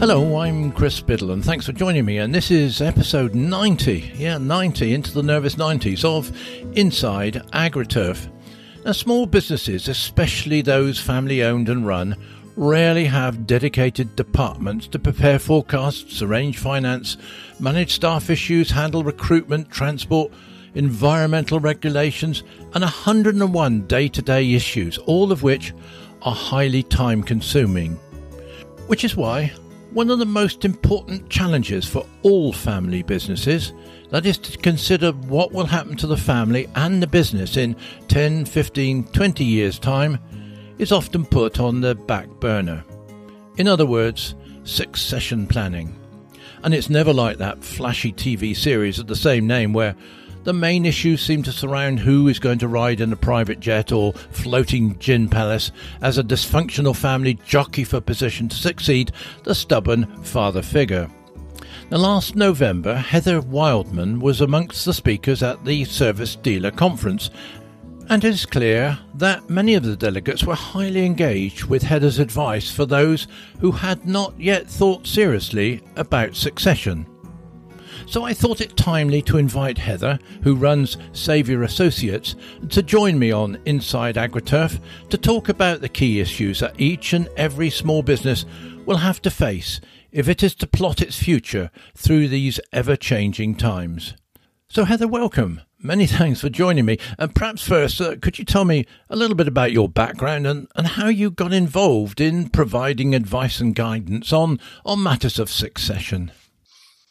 Hello, I'm Chris Biddle, and thanks for joining me. And this is episode 90, yeah, 90 into the nervous 90s of Inside AgriTurf. Now, small businesses, especially those family owned and run, rarely have dedicated departments to prepare forecasts, arrange finance, manage staff issues, handle recruitment, transport, environmental regulations, and 101 day to day issues, all of which are highly time consuming. Which is why one of the most important challenges for all family businesses that is to consider what will happen to the family and the business in 10, 15, 20 years' time is often put on the back burner. In other words, succession planning. And it's never like that flashy TV series of the same name where the main issues seem to surround who is going to ride in a private jet or floating gin palace as a dysfunctional family jockey for position to succeed the stubborn father figure. Now, last November, Heather Wildman was amongst the speakers at the Service Dealer Conference, and it is clear that many of the delegates were highly engaged with Heather's advice for those who had not yet thought seriously about succession. So I thought it timely to invite Heather, who runs Saviour Associates, to join me on Inside AgriTurf to talk about the key issues that each and every small business will have to face if it is to plot its future through these ever changing times. So, Heather, welcome. Many thanks for joining me. And perhaps first, uh, could you tell me a little bit about your background and, and how you got involved in providing advice and guidance on, on matters of succession?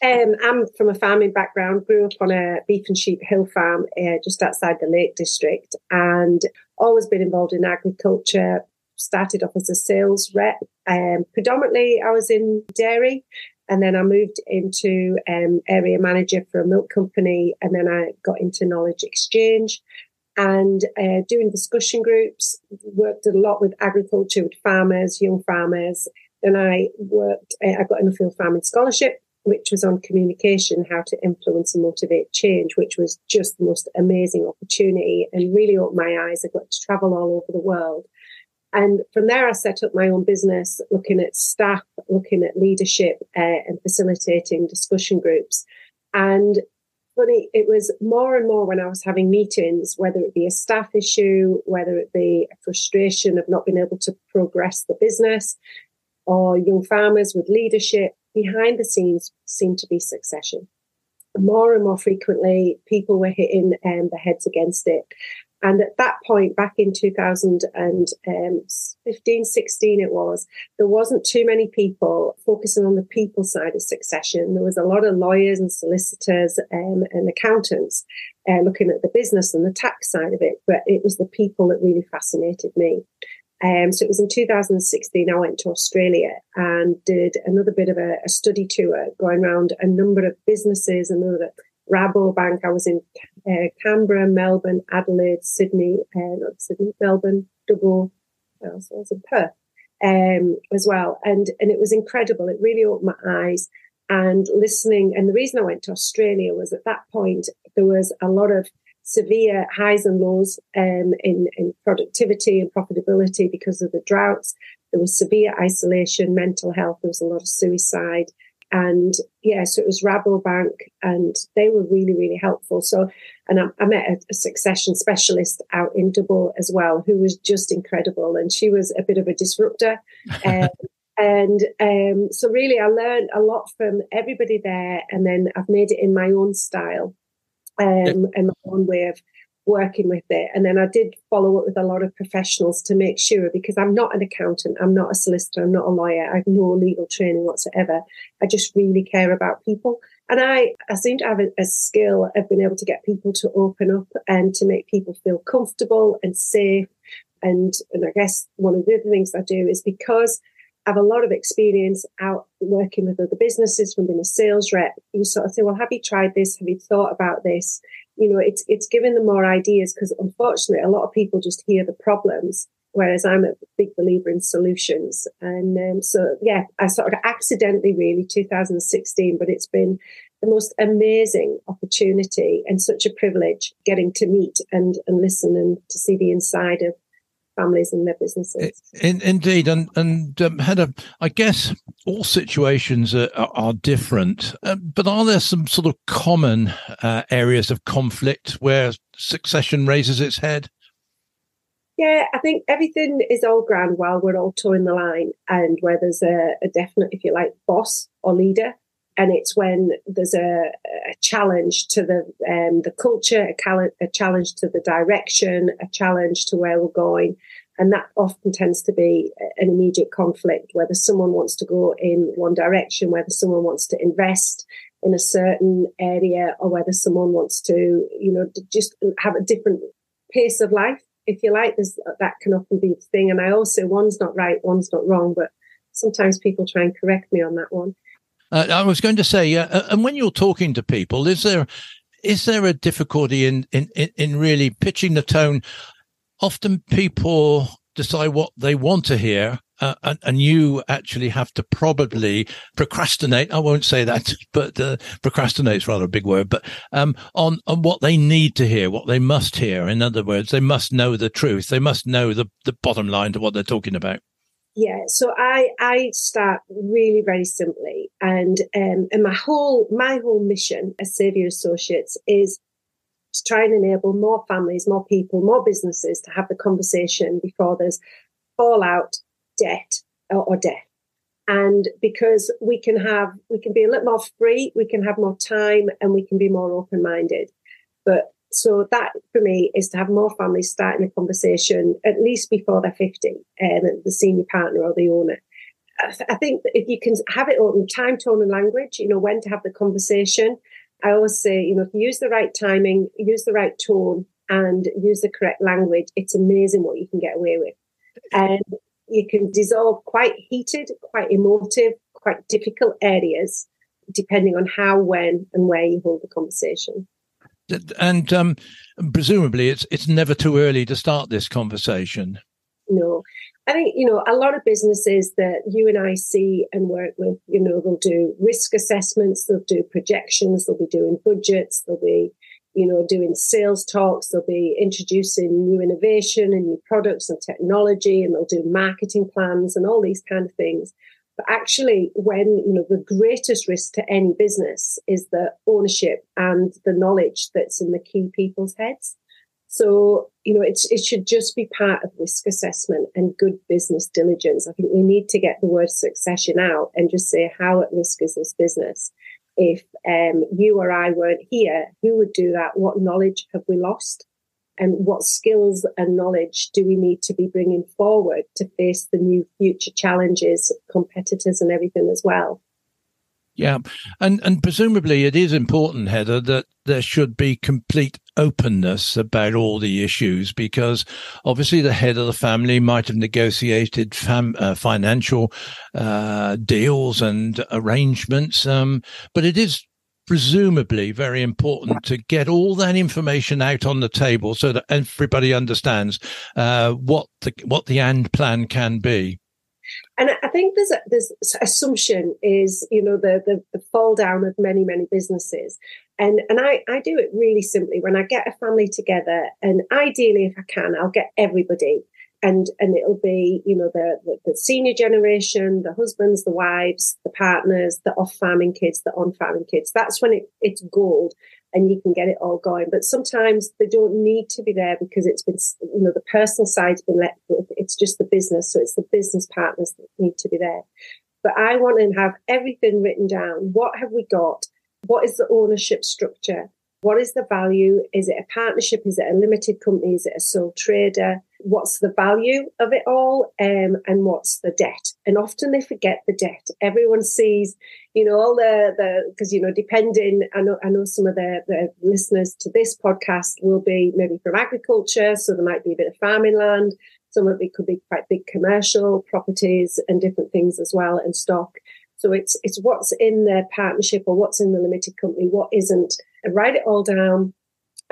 Um, I'm from a farming background, grew up on a beef and sheep hill farm uh, just outside the Lake District, and always been involved in agriculture. Started off as a sales rep. Um, predominantly, I was in dairy, and then I moved into um, area manager for a milk company, and then I got into knowledge exchange and uh, doing discussion groups. Worked a lot with agriculture, with farmers, young farmers. Then I worked. Uh, I got Nuffield farming scholarship which was on communication, how to influence and motivate change, which was just the most amazing opportunity and really opened my eyes. I got to travel all over the world. And from there, I set up my own business, looking at staff, looking at leadership, uh, and facilitating discussion groups. And funny, it was more and more when I was having meetings, whether it be a staff issue, whether it be a frustration of not being able to progress the business, or young farmers with leadership, behind the scenes seemed to be succession. More and more frequently, people were hitting um, their heads against it. And at that point, back in 2015, 16, it was, there wasn't too many people focusing on the people side of succession. There was a lot of lawyers and solicitors um, and accountants uh, looking at the business and the tax side of it, but it was the people that really fascinated me. Um, so it was in 2016 I went to Australia and did another bit of a, a study tour going around a number of businesses, another Rabobank. I was in uh, Canberra, Melbourne, Adelaide, Sydney, uh, not Sydney, Melbourne, Dubbo, I was in Perth um, as well. And, and it was incredible. It really opened my eyes and listening. And the reason I went to Australia was at that point, there was a lot of severe highs and lows um, in, in productivity and profitability because of the droughts. There was severe isolation, mental health. There was a lot of suicide. And yeah, so it was Rabobank and they were really, really helpful. So, and I, I met a, a, succession specialist out in Dubbo as well, who was just incredible. And she was a bit of a disruptor. Um, and um, so really I learned a lot from everybody there. And then I've made it in my own style um, and my own way of working with it. And then I did follow up with a lot of professionals to make sure because I'm not an accountant, I'm not a solicitor, I'm not a lawyer, I have no legal training whatsoever. I just really care about people. And I, I seem to have a, a skill of being able to get people to open up and to make people feel comfortable and safe. And, and I guess one of the other things I do is because have a lot of experience out working with other businesses from being a sales rep. You sort of say, well, have you tried this? Have you thought about this? You know, it's, it's giving them more ideas because unfortunately a lot of people just hear the problems. Whereas I'm a big believer in solutions. And um, so, yeah, I sort of accidentally really 2016, but it's been the most amazing opportunity and such a privilege getting to meet and, and listen and to see the inside of families and their businesses. In, indeed, and and um, Heather, I guess all situations are, are different, uh, but are there some sort of common uh, areas of conflict where succession raises its head? Yeah, I think everything is all grand while we're all toeing the line, and where there's a, a definite, if you like, boss or leader and it's when there's a, a challenge to the um, the culture, a, cal- a, challenge to the direction, a challenge to where we're going, and that often tends to be an immediate conflict. Whether someone wants to go in one direction, whether someone wants to invest in a certain area, or whether someone wants to, you know, just have a different pace of life, if you like. There's that can often be the thing, and I also one's not right, one's not wrong, but sometimes people try and correct me on that one. Uh, I was going to say, uh, and when you're talking to people, is there is there a difficulty in in in really pitching the tone? Often people decide what they want to hear, uh, and, and, you actually have to probably procrastinate. I won't say that, but uh, procrastinate is rather a big word. But um, on on what they need to hear, what they must hear. In other words, they must know the truth. They must know the the bottom line to what they're talking about. Yeah, so I I start really very simply, and um, and my whole my whole mission as Saviour Associates is to try and enable more families, more people, more businesses to have the conversation before there's fallout, debt, or, or death. And because we can have, we can be a little more free, we can have more time, and we can be more open minded. But so that for me is to have more families starting a conversation at least before they're 50 and um, the senior partner or the owner. I, think that if you can have it all in time, tone and language, you know, when to have the conversation. I always say, you know, if you use the right timing, use the right tone and use the correct language, it's amazing what you can get away with. And you can dissolve quite heated, quite emotive, quite difficult areas, depending on how, when and where you hold the conversation and um, presumably it's it's never too early to start this conversation. No, I think you know a lot of businesses that you and I see and work with. You know, they'll do risk assessments, they'll do projections, they'll be doing budgets, they'll be you know doing sales talks, they'll be introducing new innovation and new products and technology, and they'll do marketing plans and all these kind of things. But actually, when, you know, the greatest risk to any business is the ownership and the knowledge that's in the key people's heads. So, you know, it's, it should just be part of risk assessment and good business diligence. I think we need to get the word succession out and just say, how at risk is this business? If um, you or I weren't here, who would do that? What knowledge have we lost? and what skills and knowledge do we need to be bringing forward to face the new future challenges, competitors, and everything as well. Yeah, and and presumably it is important, Heather, that there should be complete openness about all the issues because obviously the head of the family might have negotiated fam- uh, financial uh, deals and arrangements, um, but it is presumably very important to get all that information out on the table so that everybody understands uh, what the what the and plan can be. And I think there's a, there's assumption is you know the, the, the fall down of many many businesses, and and I I do it really simply. When I get a family together, and ideally if I can I'll get everybody. And and it'll be you know the, the, the senior generation the husbands the wives the partners the off farming kids the on farming kids. That's when it, it's gold and you can get it all going but sometimes they don't need to be there because it's been you know the personal side's been let it's just the business so it's the business partners that need to be there but i want to have everything written down what have we got what is the ownership structure what is the value? Is it a partnership? Is it a limited company? Is it a sole trader? What's the value of it all? Um, and what's the debt? And often they forget the debt. Everyone sees, you know, all the, the, cause, you know, depending, I know, I know some of the, the listeners to this podcast will be maybe from agriculture. So there might be a bit of farming land. Some of it could be quite big commercial properties and different things as well and stock. So it's, it's what's in the partnership or what's in the limited company, what isn't and write it all down.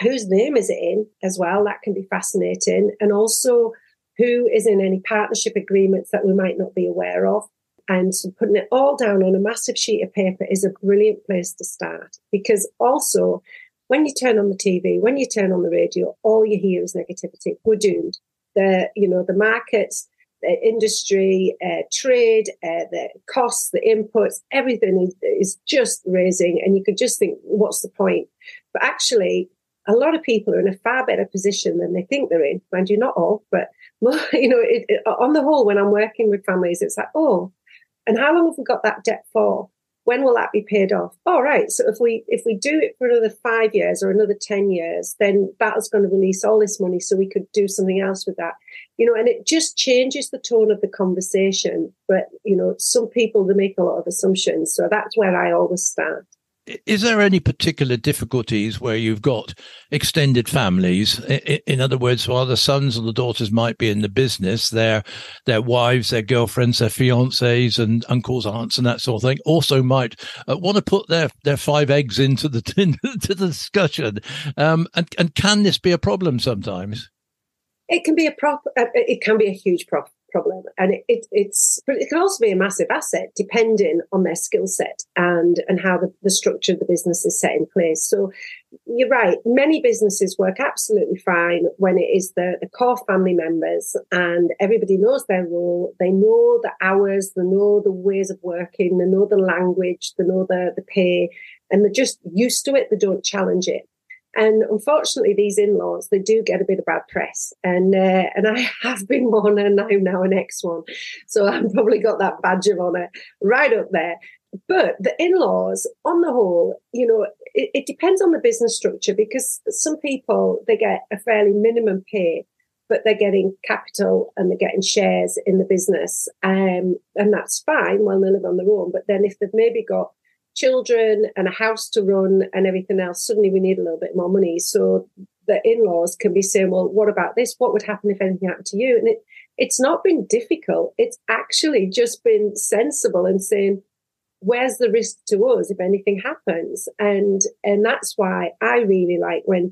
Whose name is it in as well? That can be fascinating. And also who is in any partnership agreements that we might not be aware of. And so putting it all down on a massive sheet of paper is a brilliant place to start because also when you turn on the TV, when you turn on the radio, all you hear is negativity. We're doomed. the you know the markets the industry, uh, trade, uh, the costs, the inputs, everything is, is just raising. And you could just think, what's the point? But actually, a lot of people are in a far better position than they think they're in. Mind you, not all, but you know, it, it, on the whole, when I'm working with families, it's like, oh, and how long have we got that debt for? when will that be paid off? All right. So if we if we do it for another five years or another ten years, then that's going to release all this money, so we could do something else with that. You know, and it just changes the tone of the conversation. But you know, some people they make a lot of assumptions, so that's where I always start is there any particular difficulties where you've got extended families? In other words, while the sons and the daughters might be in the business, their their wives, their girlfriends, their fiancés, and uncles, aunts, and that sort of thing also might uh, want to put their their five eggs into the into the discussion. Um, and and can this be a problem sometimes? It can be a prop. Uh, it can be a huge prop problem. And it, it, it's, but it can also be a massive asset depending on their skill set and, and how the, the structure of the business is set in place. So you're right. Many businesses work absolutely fine when it is the, the core family members and everybody knows their role. They know the hours, they know the ways of working, they know the language, they know the, the pay, and they're just used to it. They don't challenge it. And unfortunately, these in-laws they do get a bit of bad press, and uh, and I have been one, and I'm now an ex one, so I've probably got that badge of honour right up there. But the in-laws, on the whole, you know, it, it depends on the business structure because some people they get a fairly minimum pay, but they're getting capital and they're getting shares in the business, um, and that's fine while they live on their own. But then if they've maybe got children and a house to run and everything else, suddenly we need a little bit more money. So the in-laws can be saying, well, what about this? What would happen if anything happened to you? And it, it's not been difficult. It's actually just been sensible and saying, where's the risk to us if anything happens? And, and that's why I really like when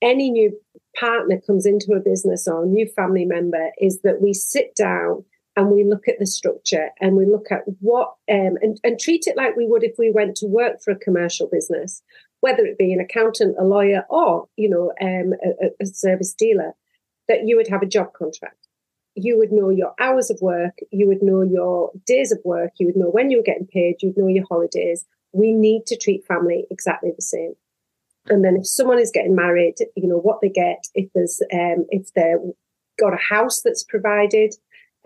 any new partner comes into a business or a new family member is that we sit down and we look at the structure and we look at what um, and, and treat it like we would if we went to work for a commercial business whether it be an accountant a lawyer or you know um, a, a service dealer that you would have a job contract. You would know your hours of work you would know your days of work you would know when you were getting paid you'd know your holidays. We need to treat family exactly the same. And then if someone is getting married you know what they get if there's um, if they've got a house that's provided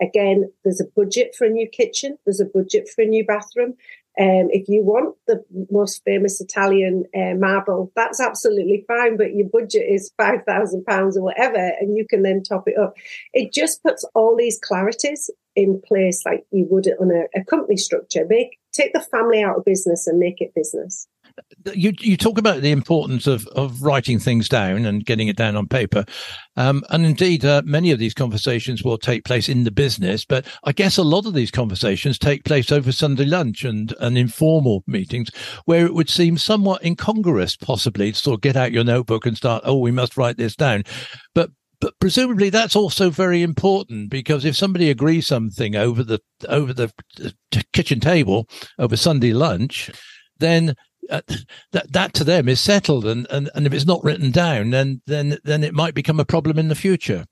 Again, there's a budget for a new kitchen. There's a budget for a new bathroom. Um, if you want the most famous Italian uh, marble, that's absolutely fine, but your budget is £5,000 or whatever, and you can then top it up. It just puts all these clarities in place like you would on a, a company structure. Make Take the family out of business and make it business you you talk about the importance of of writing things down and getting it down on paper, um, and indeed uh, many of these conversations will take place in the business. But I guess a lot of these conversations take place over Sunday lunch and and informal meetings, where it would seem somewhat incongruous, possibly to sort of get out your notebook and start. Oh, we must write this down, but but presumably that's also very important because if somebody agrees something over the over the kitchen table over Sunday lunch, then uh, that that to them is settled, and, and and if it's not written down, then then then it might become a problem in the future.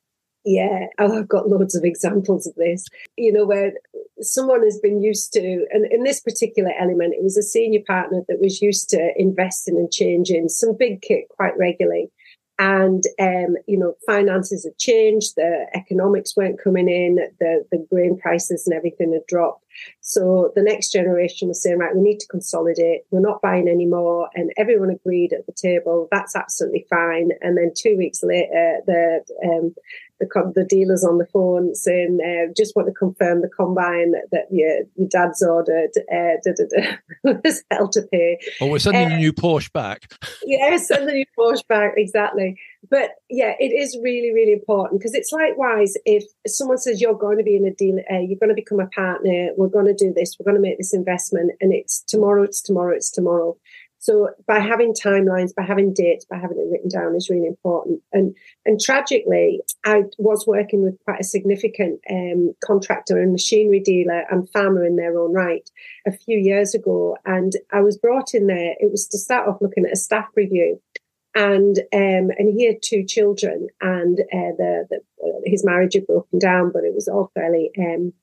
Yeah, oh, I've got loads of examples of this. You know, where someone has been used to, and in this particular element, it was a senior partner that was used to investing and changing some big kit quite regularly and um, you know finances had changed the economics weren't coming in the the grain prices and everything had dropped. So the next generation was saying right we need to consolidate. We're not buying anymore and everyone agreed at the table that's absolutely fine. And then two weeks later the um, the, the dealers on the phone saying, uh, just want to confirm the combine that your, your dad's ordered uh, da, da, da, was hell to pay. Oh, we're sending uh, a new Porsche back. yeah, send the new Porsche back, exactly. But yeah, it is really, really important because it's likewise if someone says you're going to be in a deal, uh, you're going to become a partner, we're going to do this, we're going to make this investment, and it's tomorrow, it's tomorrow, it's tomorrow. So by having timelines, by having dates, by having it written down is really important. And and tragically, I was working with quite a significant um, contractor and machinery dealer and farmer in their own right a few years ago, and I was brought in there. It was to start off looking at a staff review, and um, and he had two children, and uh, the, the his marriage had broken down, but it was all fairly um,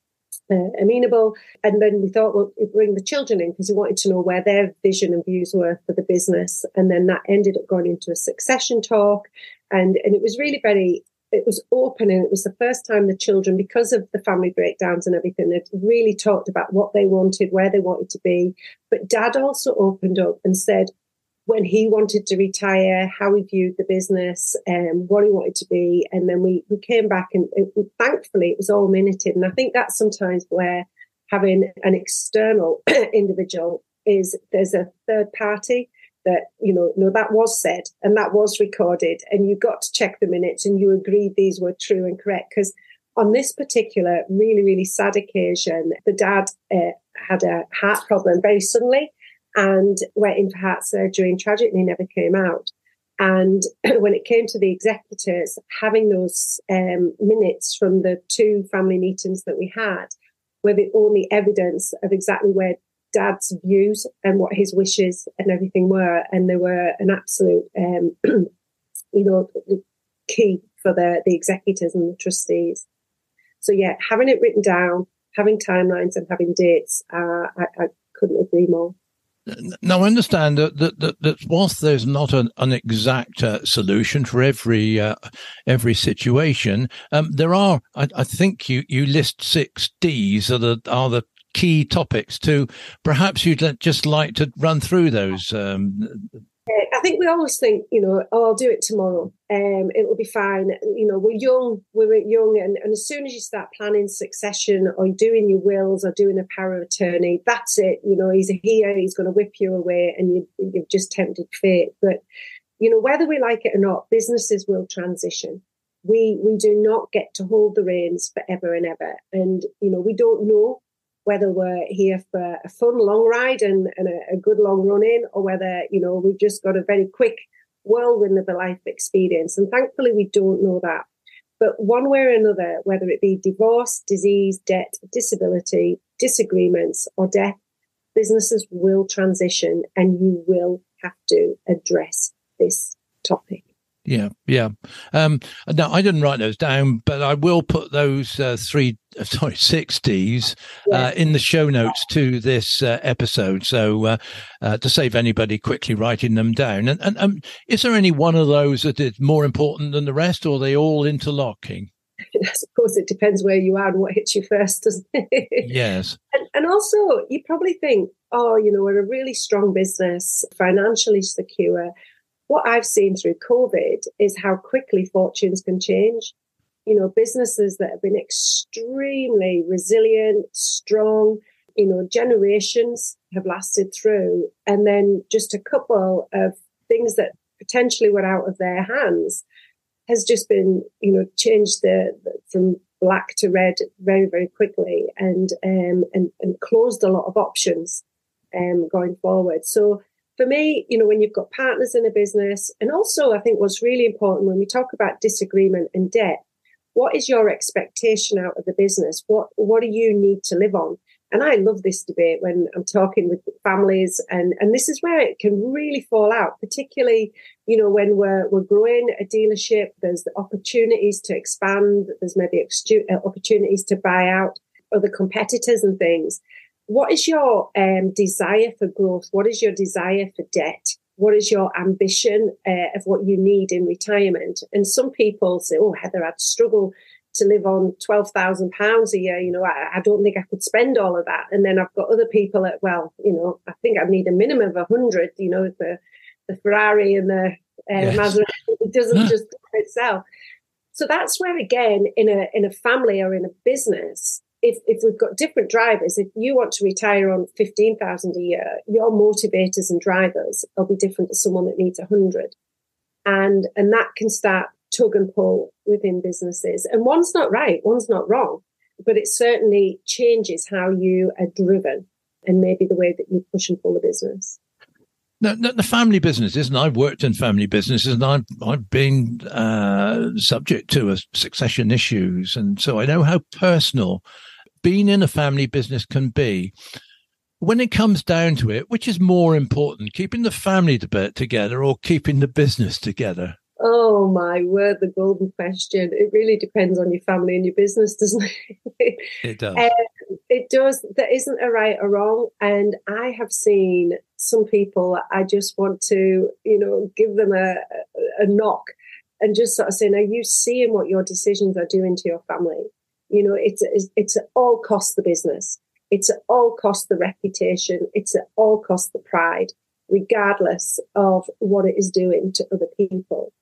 uh, amenable. And then we thought, well, we'd bring the children in because we wanted to know where their vision and views were for the business. And then that ended up going into a succession talk. And, and it was really very, it was open and it was the first time the children, because of the family breakdowns and everything, they'd really talked about what they wanted, where they wanted to be. But dad also opened up and said, when he wanted to retire, how he viewed the business, um, what he wanted to be. And then we, we came back and it, thankfully it was all minuted. And I think that's sometimes where having an external individual is there's a third party that, you know, no, that was said and that was recorded and you got to check the minutes and you agreed these were true and correct. Because on this particular really, really sad occasion, the dad uh, had a heart problem very suddenly and went in for heart surgery and tragically never came out. And when it came to the executors, having those um, minutes from the two family meetings that we had were the only evidence of exactly where dad's views and what his wishes and everything were. And they were an absolute, um, you know, key for the, the executors and the trustees. So yeah, having it written down, having timelines and having dates, uh, I, I couldn't agree more. Now, I understand that, that, that, that whilst there's not an, an exact uh, solution for every uh, every situation, um, there are. I, I, think you, you list six Ds are are the key topics. To perhaps you'd just like to run through those um, I think we always think, you know, oh, I'll do it tomorrow. Um, it will be fine. You know, we're young, we're young, and, and as soon as you start planning succession or doing your wills or doing a power of attorney, that's it. You know, he's here, he's going to whip you away, and you, you've just tempted fate. But you know, whether we like it or not, businesses will transition. We we do not get to hold the reins forever and ever, and you know, we don't know whether we're here for a fun long ride and, and a, a, good long run in, or whether, you know, we've just got a very quick whirlwind of a life experience. And thankfully, we don't know that. But one way or another, whether it be divorce, disease, debt, disability, disagreements, or death, businesses will transition and you will have to address this topic. Yeah, yeah. Um, now I didn't write those down, but I will put those uh, three, uh, sorry, six Ds uh, in the show notes to this uh, episode. So uh, uh, to save anybody quickly writing them down. And, and um, is there any one of those that is more important than the rest, or are they all interlocking? Of course, it depends where you are and what hits you first, doesn't it? Yes. And, and also, you probably think, oh, you know, we're a really strong business, financially secure what I've seen through COVID is how quickly fortunes can change. You know, businesses that have been extremely resilient, strong, you know, generations have lasted through. And then just a couple of things that potentially were out of their hands has just been, you know, changed the, from black to red very, very quickly and, um, and, and closed a lot of options, um, going forward. So, for me, you know, when you've got partners in a business, and also I think what's really important when we talk about disagreement and debt, what is your expectation out of the business? What what do you need to live on? And I love this debate when I'm talking with families, and and this is where it can really fall out, particularly you know when we're we're growing a dealership. There's the opportunities to expand. There's maybe uh, opportunities to buy out other competitors and things what is your um, desire for growth? What is your desire for debt? What is your ambition uh, of what you need in retirement? And some people say, "Oh, Heather, I'd struggle to live on twelve thousand pounds a year. You know, I, I, don't think I could spend all of that." And then I've got other people that, well, you know, I think I need a minimum of a hundred. You know, the the Ferrari and the uh, yes. Maserati it doesn't just itself. So that's where, again, in a in a family or in a business, if, if we've got different drivers, if you want to retire on 15,000 a year, your motivators and drivers will be different to someone that needs 100. And, and that can start tug and pull within businesses. And one's not right, one's not wrong, but it certainly changes how you are driven and maybe the way that you push and pull the business. The, the, family businesses, and I've worked in family businesses, and I've I've been uh, subject to succession issues, and so I know how personal being in a family business can be. When it comes down to it, which is more important, keeping the family together or keeping the business together? Oh my word, the golden question. It really depends on your family and your business, doesn't it? It does. Um, it does. There isn't a right or wrong. And I have seen some people, I just want to, you know, give them a, a knock and just sort of saying, are you seeing what your decisions are doing to your family? You know, it's, it's, it's all cost the business. It's all cost the reputation. It's at all cost the pride, regardless of what it is doing to other people.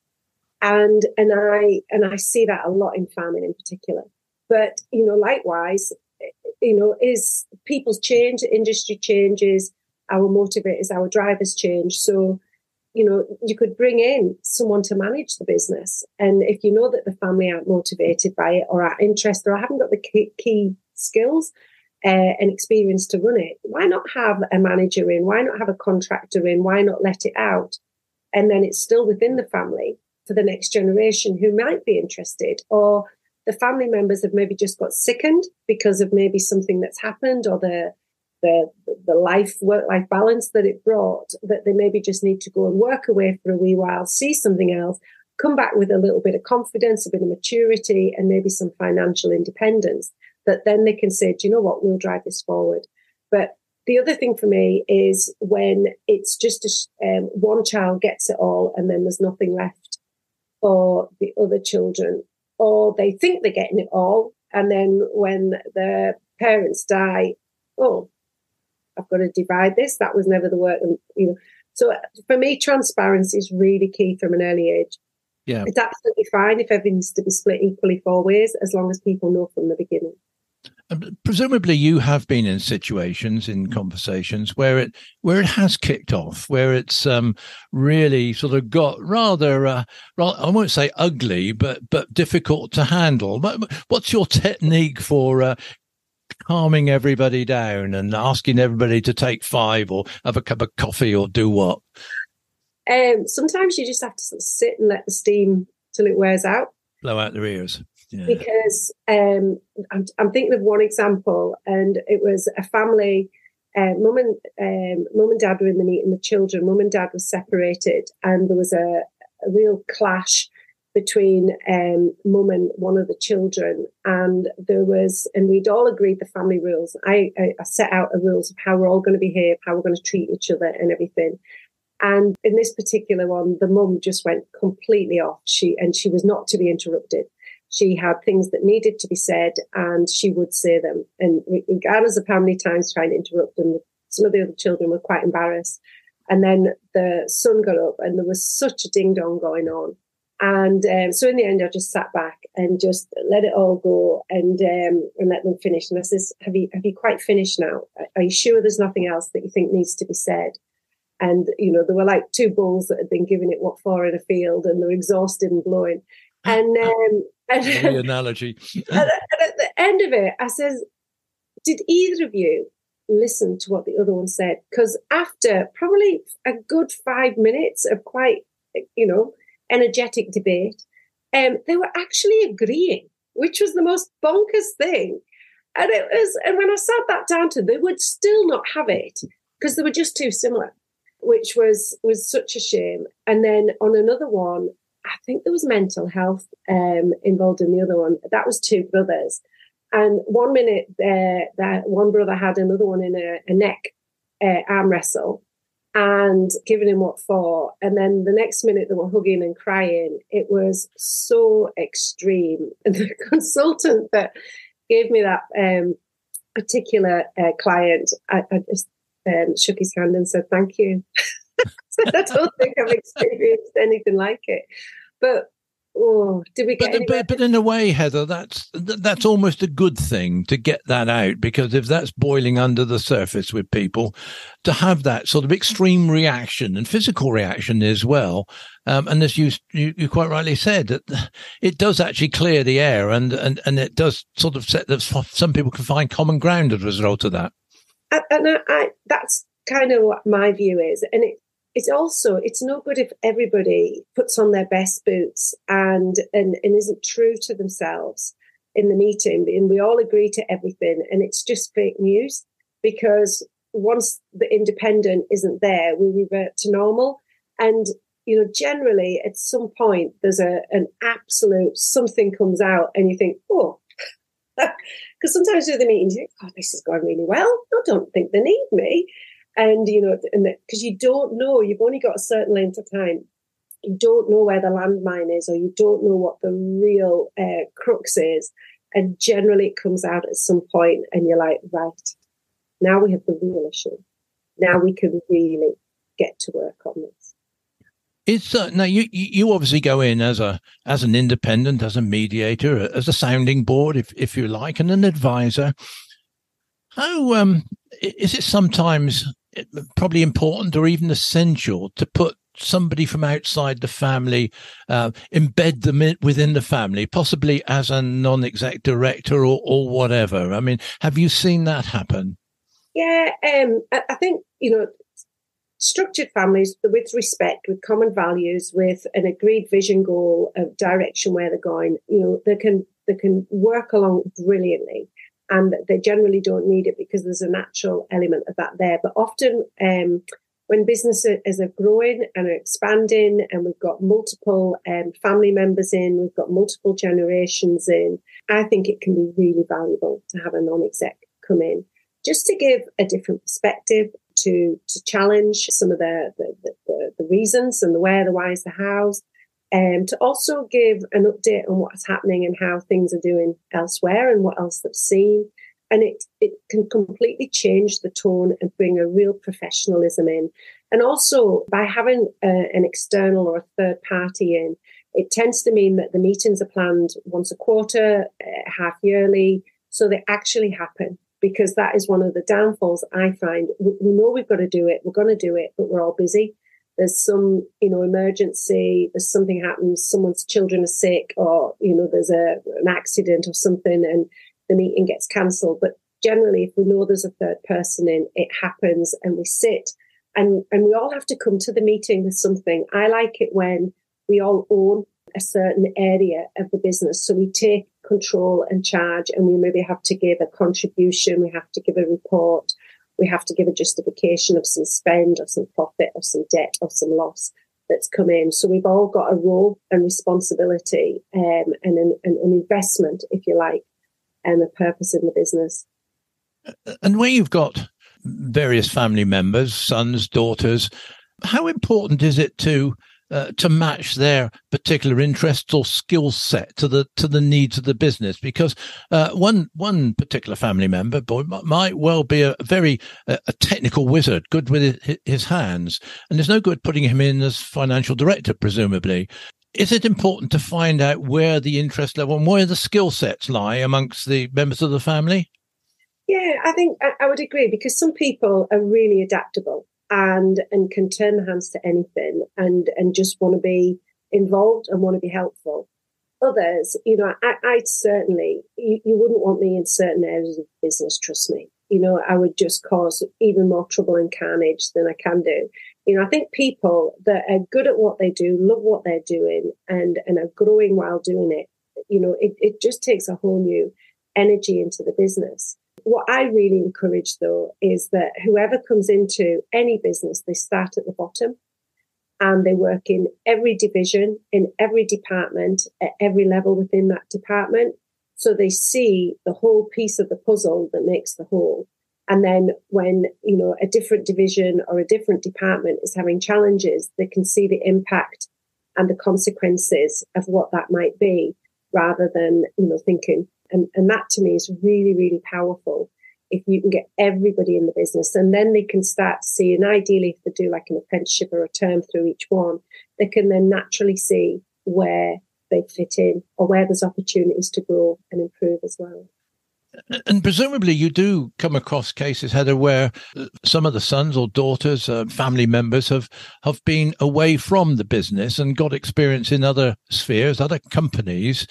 And, and I, and I see that a lot in farming in particular. But, you know, likewise, you know, is people's change, industry changes, our motivators, our drivers change. So, you know, you could bring in someone to manage the business. And if you know that the family aren't motivated by it or are interested or haven't got the key, key skills uh, and experience to run it, why not have a manager in? Why not have a contractor in? Why not let it out? And then it's still within the family for the next generation who might be interested or the family members have maybe just got sickened because of maybe something that's happened or the the the life work life balance that it brought that they maybe just need to go and work away for a wee while see something else come back with a little bit of confidence a bit of maturity and maybe some financial independence that then they can say do you know what? We'll drive this forward. But the other thing for me is when it's just a, um, one child gets it all and then there's nothing left for the other children or they think they're getting it all and then when the parents die oh I've got to divide this. That was never the work. And, you know, so for me, transparency is really key from an early age. Yeah. It's absolutely fine if everything's to be split equally four ways, as long as people know from the beginning. And presumably, you have been in situations, in conversations where it where it has kicked off, where it's um, really sort of got rather, uh, rather, I won't say ugly, but but difficult to handle. What's your technique for uh, calming everybody down and asking everybody to take five or have a cup of coffee or do what? Um, sometimes you just have to sort of sit and let the steam till it wears out. Blow out their ears. Yeah. Because um, I'm, I'm, thinking of one example, and it was a family. Uh, mum and um, mum and dad were in the meeting. The children, mum and dad were separated, and there was a, a real clash between um, mum and one of the children. And there was, and we'd all agreed the family rules. I, I, I set out the rules of how we're all going to behave, how we're going to treat each other, and everything. And in this particular one, the mum just went completely off. She and she was not to be interrupted. She had things that needed to be said, and she would say them. And regardless of how many times trying to interrupt them, some of the other children were quite embarrassed. And then the son got up, and there was such a ding dong going on and um, so in the end, I just sat back and just let it all go and um, and let them finish. And I says, "Have you have you quite finished now? Are you sure there's nothing else that you think needs to be said?" And you know, there were like two bulls that had been giving it what for in a field, and they're exhausted and blowing. And um, and the analogy. and at the end of it, I says, "Did either of you listen to what the other one said?" Because after probably a good five minutes of quite, you know energetic debate, um, they were actually agreeing, which was the most bonkers thing. And it was, and when I sat that down to, they would still not have it because they were just too similar, which was was such a shame. And then on another one, I think there was mental health um, involved in the other one. That was two brothers, and one minute uh, that one brother had another one in a, a neck uh, arm wrestle, and giving him what for. And then the next minute they were hugging and crying. It was so extreme. And the consultant that gave me that um, particular uh, client, I, I just um, shook his hand and said, thank you. I don't think I've experienced anything like it. But Oh, did we get? But, but, but, in a way, Heather, that's that's almost a good thing to get that out because if that's boiling under the surface with people, to have that sort of extreme reaction and physical reaction as well, um, and as you, you, you quite rightly said, that it does actually clear the air and and and it does sort of set that some people can find common ground as a result of that. And I, I, that's kind of what my view is, and it it's also it's no good if everybody puts on their best boots and and, and isn't true to themselves in the meeting and we all agree to everything and it's just fake news because once the independent isn't there we revert to normal and you know, generally at some point there's a an absolute something comes out and you think, oh, because sometimes with the meetings you think, oh, this is going really well. I don't think they need me. And, you know, because you don't know, you've only got a certain length of time. You don't know where the landmine is, or you don't know what the real uh, crux is. And generally it comes out at some point and you're like, right, now we have the real issue. Now we can really get to work on this. It's uh, now you you obviously go in as a as an independent, as a mediator, as a sounding board, if if you like, and an advisor. How um is it sometimes probably important or even essential to put somebody from outside the family, uh, embed them in, within the family, possibly as a non-exec director or, or whatever. I mean, have you seen that happen? Yeah, um, I, think you know structured families with respect, with common values, with an agreed vision goal of direction where they're going, you know, they can they can work along brilliantly. And they generally don't need it because there's a natural element of that there. But often um, when businesses are growing and are expanding and we've got multiple um, family members in, we've got multiple generations in, I think it can be really valuable to have a non-exec come in just to give a different perspective to to challenge some of the the, the, the reasons and the where, the whys, the hows, and to also give an update on what's happening and how things are doing elsewhere and what else they've seen. And it it can completely change the tone and bring a real professionalism in. And also by having a, uh, an external or a third party in, it tends to mean that the meetings are planned once a quarter, uh, half yearly, so they actually happen because that is one of the downfalls I find. We know we've got to do it, we're going to do it, but we're all busy. There's some, you know, emergency. There's something happens. Someone's children are sick, or you know, there's a an accident or something, and the meeting gets cancelled. But generally, if we know there's a third person in, it happens, and we sit, and and we all have to come to the meeting with something. I like it when we all own a certain area of the business. So we take control and charge, and we maybe have to give a contribution, we have to give a report, we have to give a justification of some spend, or some profit, or some debt, or some loss that's come in. So we've all got a role and responsibility um, and an, an, investment, if you like, and a purpose in the business. And where you've got various family members, sons, daughters, how important is it to uh, to match their particular interests or skill set to the to the needs of the business. Because uh, one one particular family member boy might well be a very uh, a technical wizard good with his hands and there's no good putting him in as financial director presumably. Is it important to find out where the interest level and where the skill sets lie amongst the members of the family? Yeah i think I, I would agree because some people are really adaptable and and can turn their hands to anything and and just want to be involved and want to be helpful. Others, you know, I, I'd certainly you, you wouldn't want me in certain areas of business. Trust me. You know, I would just cause even more trouble and carnage than I can do. You know, I think people that are good at what they do, love what they're doing, and and are growing while doing it. You know, it, it just takes a whole new energy into the business. What I really encourage though is that whoever comes into any business, they start at the bottom and they work in every division, in every department, at every level within that department. So they see the whole piece of the puzzle that makes the whole. And then when, you know, a different division or a different department is having challenges, they can see the impact and the consequences of what that might be rather than, you know, thinking, and, and that to me is really, really powerful if you can get everybody in the business and then they can start to see, and ideally if they do like an apprenticeship or a term through each one, they can then naturally see where they fit in or where there's opportunities to grow and improve as well. And presumably, you do come across cases, Heather, where uh, some of the sons or daughters, uh, family members, have have been away from the business and got experience in other spheres, other companies,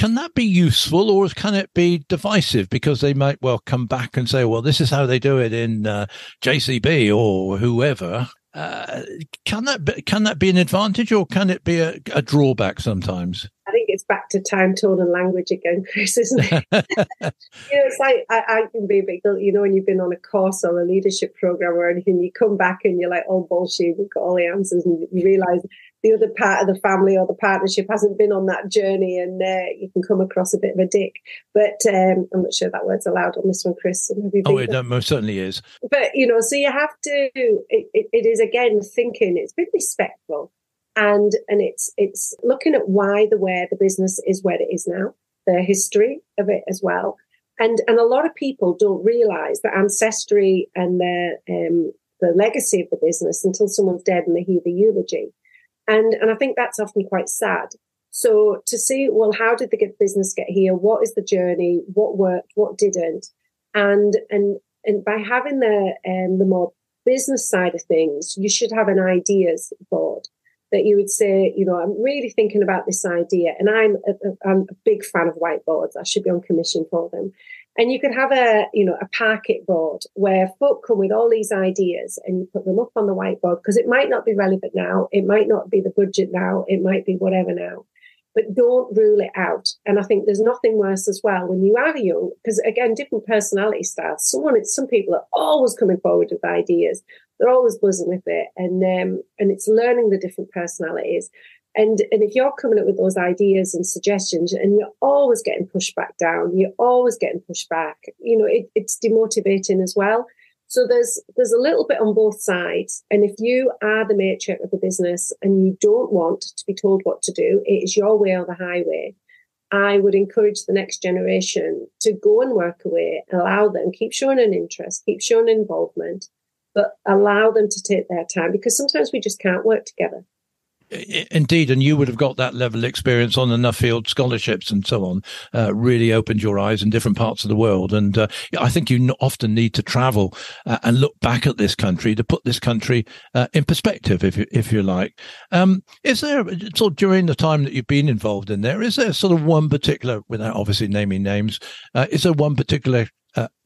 can that be useful or can it be divisive because they might well come back and say, well, this is how they do it in uh, JCB or whoever? Uh, can that be, can that be an advantage or can it be a, a, drawback sometimes? I think it's back to time, tone, and language again, Chris, isn't it? you know, it's like I, I, can be a big, you know, when you've been on a course or a leadership program or anything, you come back and you're like, oh bullshit, we've got all the answers, and you realise the other part of the family or the partnership hasn't been on that journey and uh, you can come across a bit of a dick. But um, I'm not sure that word's allowed on this one, Chris. Oh, it most certainly is. But, you know, so you have to, it, it, it is again thinking, it's been respectful and and it's it's looking at why the where the business is where it is now the history of it as well and and a lot of people don't realize the ancestry and the um, the legacy of the business until someone's dead and they hear the eulogy and and i think that's often quite sad. So to see well how did the business get here? What is the journey? What worked? What didn't? And and and by having the um, the more business side of things you should have an ideas board that you would say, you know, I'm really thinking about this idea, and I'm a, I'm a big fan of whiteboards. I should be on commission for them. And you could have a, you know, a packet board where folk come with all these ideas and you put them up on the whiteboard because it might not be relevant now. It might not be the budget now. It might be whatever now, but don't rule it out. And I think there's nothing worse as well when you are young, because again, different personality styles. Someone, some people are always coming forward with ideas they're always buzzing with it, and um, and it's learning the different personalities. And and if you're coming up with those ideas and suggestions, and you're always getting pushed back down, you're always getting pushed back. You know, it, it's demotivating as well. So there's there's a little bit on both sides. And if you are the matriarch of the business and you don't want to be told what to do, it is your way or the highway. I would encourage the next generation to go and work away, allow them, keep showing an interest, keep showing involvement, but allow them to take their time because sometimes we just can't work together. Indeed, and you would have got that level of experience on the Nuffield scholarships and so on. Uh, really opened your eyes in different parts of the world, and uh, I think you often need to travel uh, and look back at this country to put this country uh, in perspective, if you, if you like. Um, is there sort of during the time that you've been involved in there? Is there sort of one particular, without obviously naming names, uh, is there one particular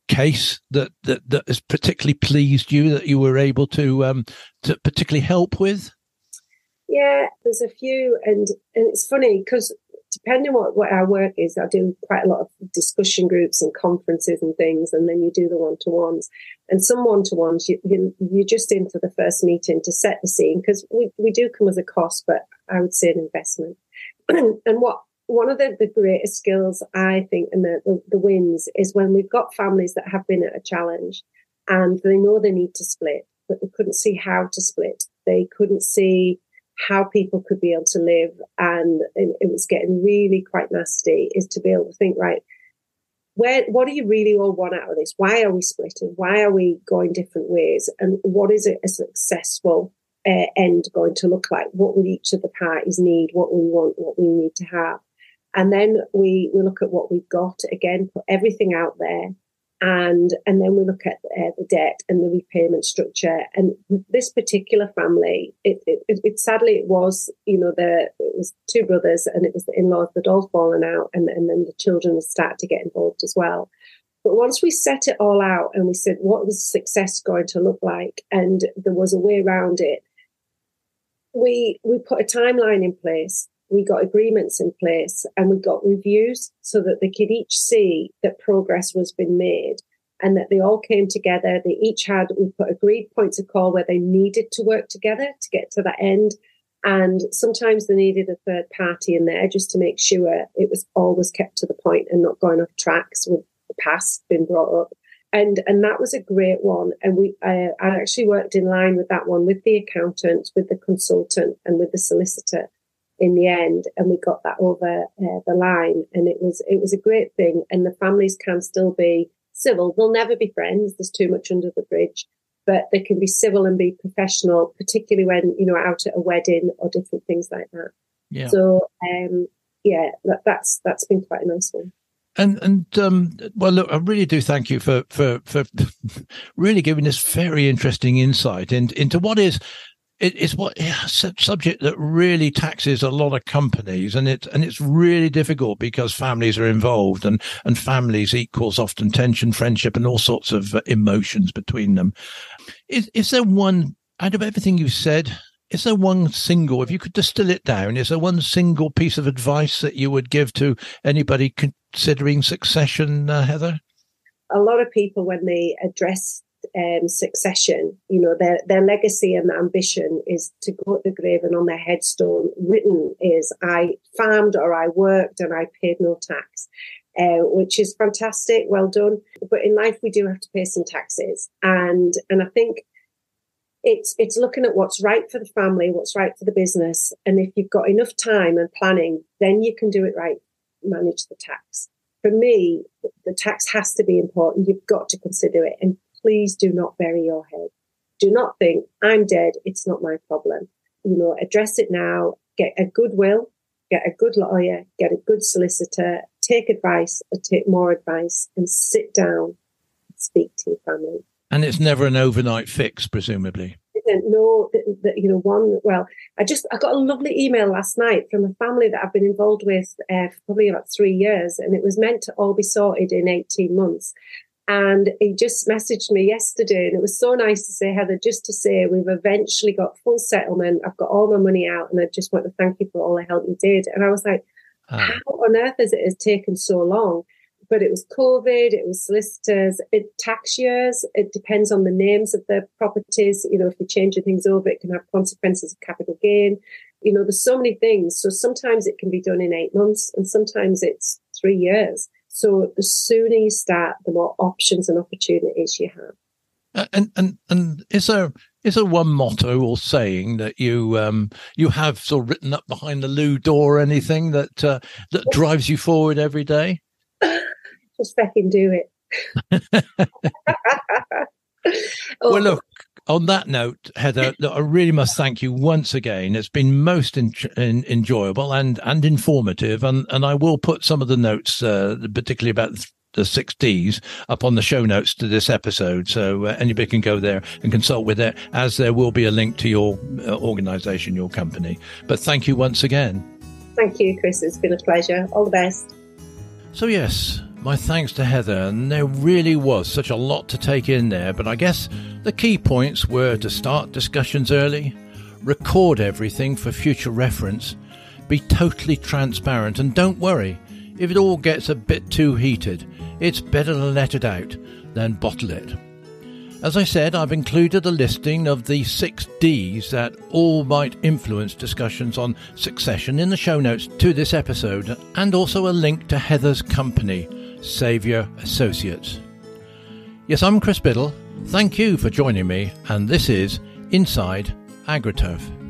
case that, that that has particularly pleased you that you were able to um, to particularly help with? Yeah, there's a few, and and it's funny because depending what what our work is, I do quite a lot of discussion groups and conferences and things, and then you do the one to ones. And some one to ones, you, you you're just in for the first meeting to set the scene because we we do come as a cost, but I would say an investment. and what one of the, the greatest skills I think and the, the, the wins is when we've got families that have been at a challenge and they know they need to split, but they couldn't see how to split. They couldn't see how people could be able to live and, it was getting really quite nasty is to be able to think, right, where what do you really all want out of this? Why are we splitting? Why are we going different ways? And what is a successful uh, end going to look like? What would each of the parties need? What we want? What we need to have? And then we, we look at what we've got again, put everything out there. And, and then we look at uh, the debt and the repayment structure. And this particular family, it, it, it, sadly it was, you know, the it was two brothers and it was the in-laws that all fallen out, and, and then the children start to get involved as well. But once we set it all out and we said, what was success going to look like? And there was a way around it. We, we put a timeline in place we got agreements in place and we got reviews so that they could each see that progress was being made and that they all came together. They each had, we put agreed points of call where they needed to work together to get to that end. And sometimes they needed a third party in there just to make sure it was always kept to the point and not going off tracks with the past being brought up. And, and that was a great one. And we, I, I actually worked in line with that one with the accountant, with the consultant and with the solicitor in the end and we got that over uh, the line and it was it was a great thing and the families can still be civil. They'll never be friends there's too much under the bridge but they can be civil and be professional particularly when you know out at a wedding or different things like that. Yeah. So um yeah that, that's that's been quite a nice one. And and um, well, look, I really do thank you for for for really giving this very interesting insight in, into what is it, it's what yeah, subject that really taxes a lot of companies, and it's and it's really difficult because families are involved, and and families equals often tension, friendship, and all sorts of uh, emotions between them. Is is there one out of everything you've said? Is there one single, if you could distill it down, is there one single piece of advice that you would give to anybody considering succession, uh, Heather? A lot of people, when they address um, succession. You know, their their legacy and ambition is to go to the grave, and on their headstone written is "I farmed or I worked and I paid no tax." Uh, which is fantastic, well done. But in life, we do have to pay some taxes, and and I think it's it's looking at what's right for the family, what's right for the business, and if you've got enough time and planning, then you can do it right. Manage the tax. For me, the tax has to be important. You've got to consider it, and please do not bury your head. Do not think I'm dead. It's not my problem. You know, address it now. Get a good will. Get a good lawyer. Get a good solicitor. Take advice or take more advice, and sit down and speak to your family and it's never an overnight fix, presumably. No, that you know, one. Well, I just I got a lovely email last night from a family that I've been involved with uh, for probably about three years, and it was meant to all be sorted in eighteen months. And he just messaged me yesterday, and it was so nice to say, Heather, just to say we've eventually got full settlement. I've got all my money out, and I just want to thank you for all the help you did. And I was like, ah. how on earth has it has taken so long? but it was COVID, it was solicitors, it tax years. It depends on the names of the properties. You know, if you're changing things over, it can have consequences of capital gain. You know, there's so many things. So sometimes it can be done in eight months and sometimes it's three years. So the sooner you start, the more options and opportunities you have. And and and is there is there one motto or saying that you um you have sort of written up behind the loo door or anything that uh, that drives you forward every day? just fucking do it. well, look, on that note, Heather, I really must thank you once again. It's been most in, in, enjoyable and, and informative. And, and I will put some of the notes, uh, particularly about the six Ds, up on the show notes to this episode. So uh, anybody can go there and consult with it, as there will be a link to your uh, organization, your company. But thank you once again. Thank you, Chris. It's been a pleasure. All the best. So, yes, my thanks to Heather, and there really was such a lot to take in there, but I guess the key points were to start discussions early, record everything for future reference, be totally transparent, and don't worry, if it all gets a bit too heated, it's better to let it out than bottle it. As I said, I've included a listing of the six Ds that all might influence discussions on succession in the show notes to this episode, and also a link to Heather's company, Saviour Associates. Yes, I'm Chris Biddle. Thank you for joining me, and this is Inside AgriTurf.